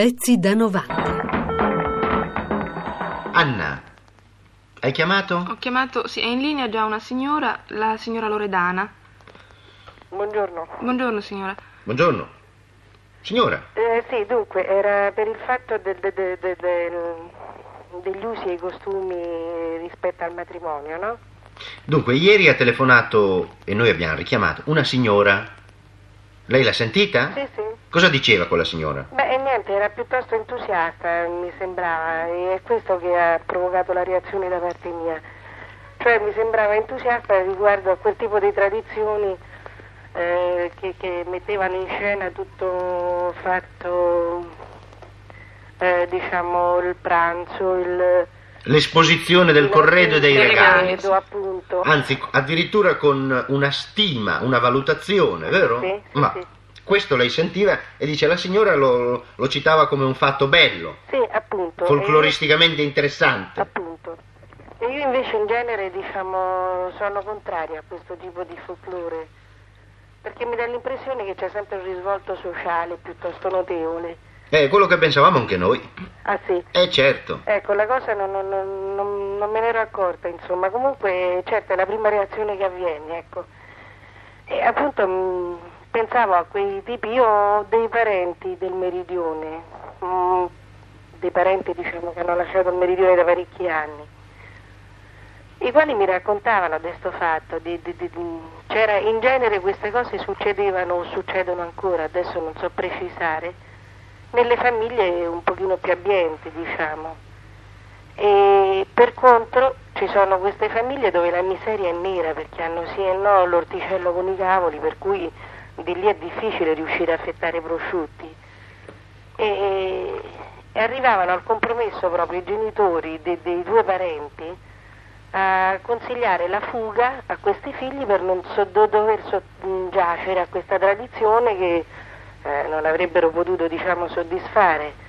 Pezzi da 90. Anna, hai chiamato? Ho chiamato, sì, è in linea già una signora, la signora Loredana. Buongiorno. Buongiorno signora. Buongiorno. Signora, Eh, sì, dunque, era per il fatto del- del- del- del- del- degli usi e i costumi rispetto al matrimonio, no? dunque, ieri ha telefonato e noi abbiamo richiamato una signora. Lei l'ha sentita? Sì, sì. Cosa diceva quella signora? Beh, niente, era piuttosto entusiasta, mi sembrava, e è questo che ha provocato la reazione da parte mia. Cioè, mi sembrava entusiasta riguardo a quel tipo di tradizioni eh, che, che mettevano in scena tutto fatto, eh, diciamo, il pranzo, il... L'esposizione del corredo e dei regali. Anzi, addirittura con una stima, una valutazione, vero? Sì, sì, Ma sì. questo lei sentiva e dice la signora lo, lo citava come un fatto bello, Sì, appunto. e io- folcloristicamente interessante. Appunto. E io invece in genere, diciamo, sono contraria a questo tipo di folklore, perché mi dà l'impressione che c'è sempre un risvolto sociale piuttosto notevole. È quello che pensavamo anche noi. Ah sì. Eh certo. Ecco, la cosa non, non- non- non- me ne ero accorta, insomma, comunque certo è la prima reazione che avviene, ecco. E appunto mh, pensavo a quei tipi, io ho dei parenti del meridione, mh, dei parenti diciamo che hanno lasciato il meridione da parecchi anni, i quali mi raccontavano di questo fatto, di- di- di- di- c'era in genere queste cose succedevano o succedono ancora, adesso non so precisare, nelle famiglie un pochino più abbienti, diciamo. E per contro ci sono queste famiglie dove la miseria è nera perché hanno sì e no l'orticello con i cavoli, per cui di lì è difficile riuscire a fettare prosciutti. E, e arrivavano al compromesso proprio i genitori de- dei due parenti a consigliare la fuga a questi figli per non so- do- dover so- giacere a questa tradizione che eh, non avrebbero potuto diciamo soddisfare.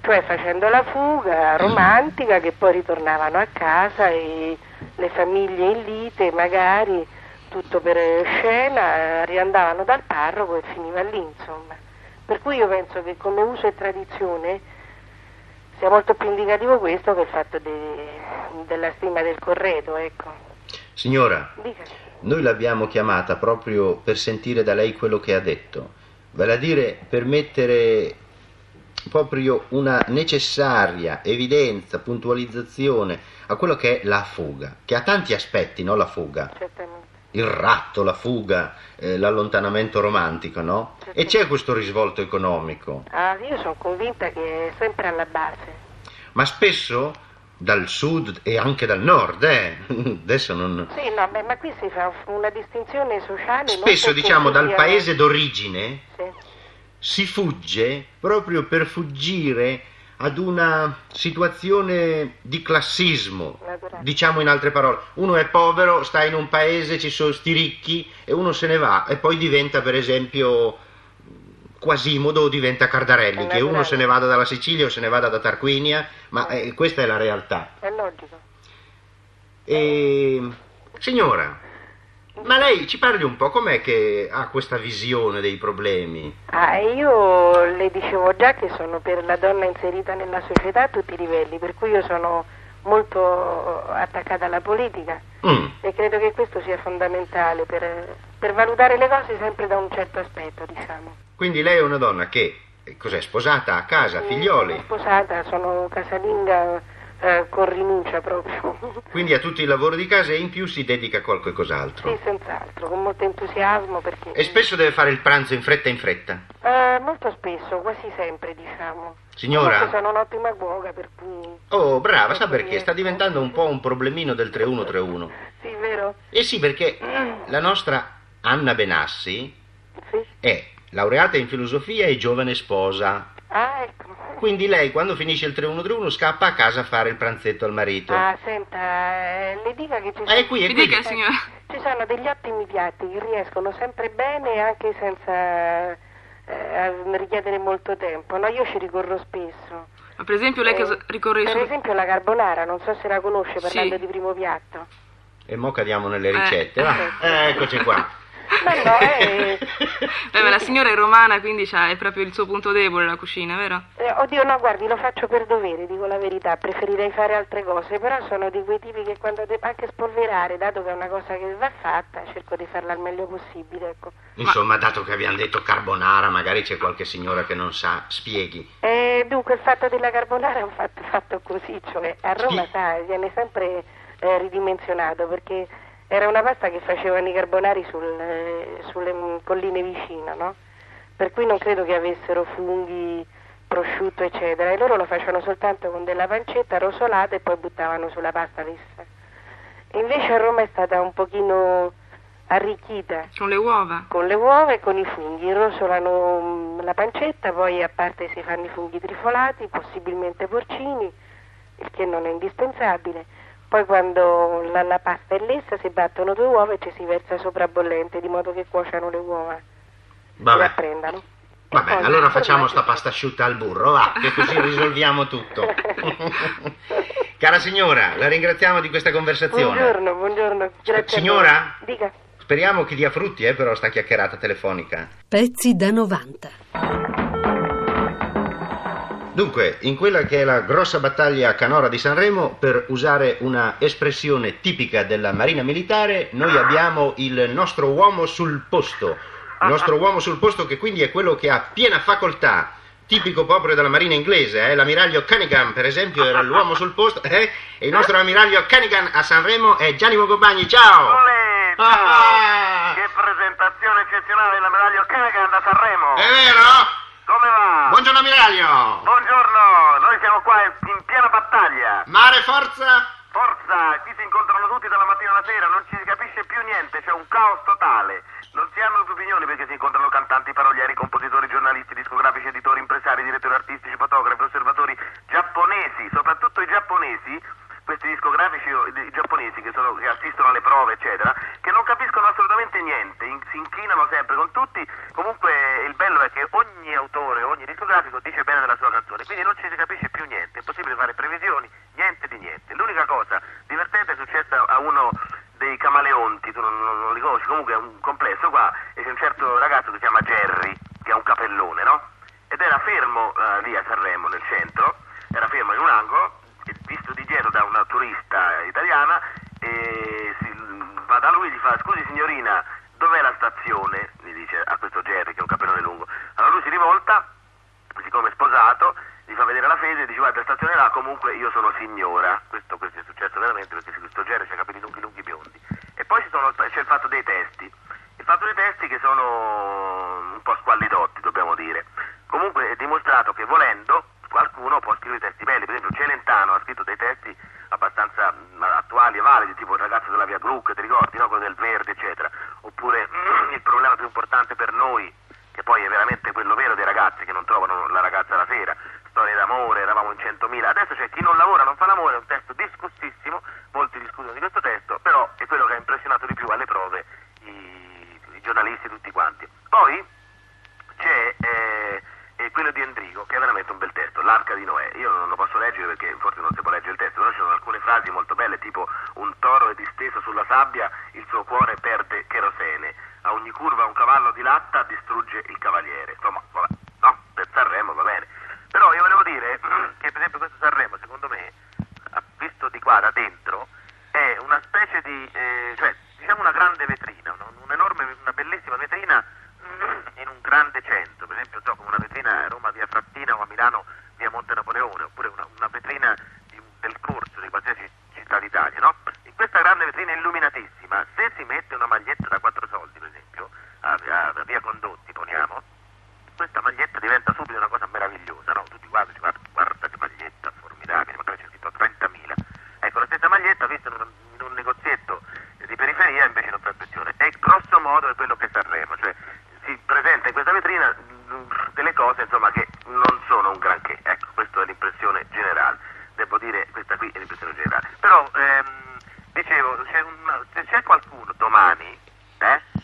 Cioè facendo la fuga romantica che poi ritornavano a casa e le famiglie in lite magari tutto per scena riandavano dal parroco e finiva lì insomma. Per cui io penso che come uso e tradizione sia molto più indicativo questo che il fatto de- della stima del corredo ecco. Signora, Dica. noi l'abbiamo chiamata proprio per sentire da lei quello che ha detto, vale a dire per mettere proprio una necessaria evidenza, puntualizzazione a quello che è la fuga, che ha tanti aspetti, no? La fuga. certamente Il ratto, la fuga, eh, l'allontanamento romantico, no? E c'è questo risvolto economico, ah, io sono convinta che è sempre alla base ma spesso dal sud e anche dal nord, eh? Adesso non... sì no beh, ma qui si fa una distinzione sociale Spesso diciamo ci dal paese d'origine sì. si fugge proprio per fuggire ad una situazione di classismo. Naturale. Diciamo in altre parole, uno è povero, sta in un paese, ci sono sti ricchi e uno se ne va e poi diventa per esempio Quasimodo diventa Cardarelli, che uno se ne vada dalla Sicilia o se ne vada da Tarquinia, ma eh, questa è la realtà. È logico. E... Signora, ma lei ci parli un po', com'è che ha questa visione dei problemi? Ah, io le dicevo già che sono per la donna inserita nella società a tutti i livelli, per cui io sono molto attaccata alla politica Mm. e credo che questo sia fondamentale per, per valutare le cose sempre da un certo aspetto, diciamo. Quindi lei è una donna che, eh, cos'è, sposata a casa, Sono figlioli, sposata, sono casalinga eh, con rinuncia proprio. quindi ha tutti i lavori di casa e in più si dedica a qualche cos'altro. sì, senz'altro, con molto entusiasmo perché... E spesso deve fare il pranzo in fretta in fretta. Eh, molto spesso, quasi sempre, diciamo. Signora? Comunque sono un'ottima cuoca, per cui... Oh, brava, sa perché? Sta diventando un po' un problemino del 3131. Sì, vero? Eh sì, perché la nostra Anna Benassi Sì. è laureata in filosofia e giovane sposa. Ah, ecco. Quindi lei quando finisce il 3131 scappa a casa a fare il pranzetto al marito. Ah, senta, eh, le dica che ci Ah, è qui, è qui. dica signora. ci sono degli ottimi piatti che riescono sempre bene anche senza eh, richiedere molto tempo. No, io ci ricorro spesso. Ma per esempio lei Eh, cosa ricorre Per su... esempio la carbonara, non so se la conosce parlando Sì. di primo piatto. E mo cadiamo nelle Eh. ricette. va. Eh, eccoci qua. Ma no, eh, Beh, ma la signora è romana, quindi c'ha- è proprio il suo punto debole la cucina, vero? eh, oddio no, guardi, lo faccio per dovere, dico la verità, preferirei fare altre cose, però sono di quei tipi che quando devo anche spolverare, dato che è una cosa che va fatta, cerco di farla al meglio possibile, ecco. Insomma, dato che abbiamo detto carbonara, magari c'è qualche signora che non sa, spieghi. Eh, dunque il fatto della carbonara è un fatto fatto così, cioè a Roma Sì. sa, viene sempre eh, ridimensionato perché era una pasta che facevano i carbonari sul, eh, sulle colline vicino, no? Per cui non credo che avessero funghi, prosciutto, eccetera, e loro lo facevano soltanto con della pancetta rosolata e poi buttavano sulla pasta lessa. E invece a Roma è stata un pochino arricchita Con le uova. con le uova e con i funghi, rosolano mm, la pancetta, poi a parte si fanno i funghi trifolati, possibilmente porcini, il che non è indispensabile. Poi quando la, la pasta è lessa si battono due uova e ci si versa sopra bollente, di modo che cuociano le uova e Vabbè. rapprendano. E Vabbè, poi allora facciamo sta pasta asciutta al burro, va, che così risolviamo tutto. Cara signora, la ringraziamo di questa conversazione. Buongiorno, buongiorno. Grazie signora? Dica. Speriamo che dia frutti, eh, però sta chiacchierata telefonica. Pezzi da 90. Dunque, in quella che è la grossa battaglia canora di Sanremo, per usare una espressione tipica della Marina Militare, noi abbiamo il nostro uomo sul posto. Il nostro uomo sul posto che quindi è quello che ha piena facoltà, tipico proprio della Marina inglese, eh? l'ammiraglio Cunningham per esempio era l'uomo sul posto, eh? e il nostro ammiraglio Cunningham a Sanremo è Gianni Mogobagni, ciao! Olè, ciao! Ah! Che presentazione eccezionale medaglia Kennegan da Sanremo! È vero? Come va? Buongiorno ammiraglio! Buongiorno, noi siamo qua in piena battaglia. Mare forza! Forza, qui si incontrano tutti dalla mattina alla sera, non ci si capisce più niente, c'è un caos totale. Non si hanno più opinioni perché si incontrano cantanti, parolieri, compositori, giornalisti, discografici, editori, impresari, direttori artistici, fotografi, osservatori giapponesi, soprattutto i giapponesi, questi discografici o i giapponesi che, sono- che assistono alle prove, eccetera, che non capiscono assolutamente niente, in- si inchinano sempre con tutti. Comunque il bello è che ogni autore, ogni discografico dice bene della sua canzone, quindi non ci si capisce più niente, è possibile fare previsioni, niente di niente. L'unica cosa divertente è successa a uno dei camaleonti, tu non, non- non li conosci, comunque è un complesso qua, e c'è un certo ragazzo che si chiama Jerry, che ha un capellone, no? Ed era fermo eh, lì a Sanremo, nel centro, era fermo in un angolo, visto di dietro da una turista italiana, e si, va da lui e gli fa, scusi signorina, dov'è la stazione? Gli dice a questo Jerry che ha un capellone lungo. Allora lui si rivolta, siccome è sposato, gli fa vedere la fede e dice guarda la stazione là comunque io sono signora questo, questo è successo veramente perché questo genere c'ha i capelli lunghi lunghi biondi. E poi sono- c'è il fatto dei testi. Il fatto dei testi che sono un po' squallidotti dobbiamo dire. Comunque è dimostrato che volendo qualcuno può scrivere testi belli. Per esempio Celentano ha scritto dei testi abbastanza attuali e validi tipo il ragazzo della via Gluck ti ricordi no? quello del verde eccetera oppure il problema più importante per noi che poi è veramente quello vero dei ragazzi che non trovano la ragazza la sera, storie d'amore, eravamo in 100.000, adesso c'è chi non lavora, non fa l'amore, è un testo discussissimo, molti discutono di questo testo, però è quello che ha impressionato di più alle prove i, i giornalisti tutti quanti. Poi c'è eh, quello di Endrigo, che è veramente un bel testo, L'arca di Noè. Io non lo posso leggere perché forse non si può leggere il testo, però ci sono alcune frasi molto belle, tipo un toro è disteso sulla sabbia, il suo cuore perde cherosene. A ogni curva un cavallo di latta distrugge il cavaliere. Insomma, vabbè, no, per Sanremo va bene. Però io volevo dire che per esempio questo Sanremo, secondo me, visto di qua da dentro, è una specie di, eh, cioè, diciamo una grande vetrina, un- un'enorme, una bellissima vetrina in un grande centro, per esempio so, come una vetrina a Roma via Frattina o a Milano via Monte Napoleone, oppure una, una vetrina di del corso di qualsiasi città d'Italia, no? In questa grande vetrina illuminatissima, se si mette una maglietta da quattro soldi, per esempio, a, a- a via Condotti, poniamo, questa maglietta diventa subito una cosa meravigliosa,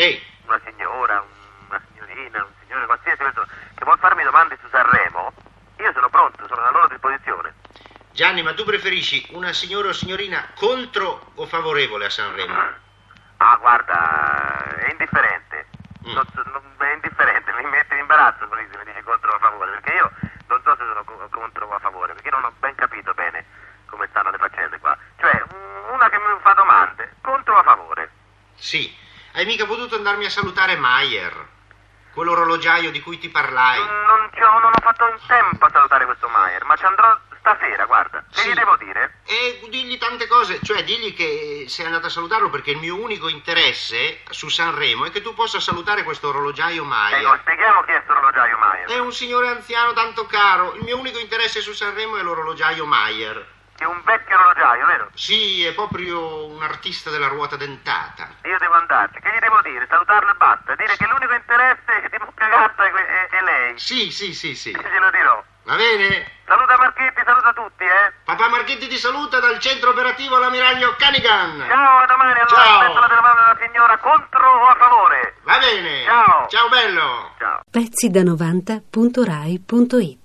Sì. Una signora, una signorina, un signore, qualsiasi persona che vuol farmi domande su Sanremo, io sono pronto, sono a loro disposizione. Gianni, ma tu preferisci una signora o signorina contro o favorevole a Sanremo? Ah, guarda, è indifferente. Mm. Non, non, è indifferente, mi mette in imbarazzo se mi dice contro o a favore, perché io non so se sono contro o a favore, perché non ho ben Hai mica potuto andarmi a salutare Maier, quell'orologiaio di cui ti parlai. Non, ci ho- non ho fatto in tempo a salutare questo Maier, ma ci andrò stasera, guarda. Che Sì. gli devo dire? E digli tante cose, cioè digli che sei andato a salutarlo perché il mio unico interesse su Sanremo è che tu possa salutare questo orologiaio Ecco, Maier. spieghiamo chi è questo orologiaio Maier. È un signore anziano tanto caro. Il mio unico interesse su Sanremo è l'orologiaio Maier. È un vecchio orologiaio, vero? Sì, è proprio un artista della ruota dentata. Io devo andarci. Che gli devo dire? Salutarlo e basta. Dire che l'unico interesse di Muccagatta è, è- è lei. Sì, sì, sì, sì. Glielo dirò. Va bene? Saluta Marchetti, saluta tutti, eh. Papà Marchetti ti saluta dal centro operativo all'ammiraglio Canigan. Ciao, a domani allora. Ciao. Aspetto la telefonata della signora contro o a favore. Va bene. Ciao. Ciao bello. Ciao. pezzi da 90.rai.it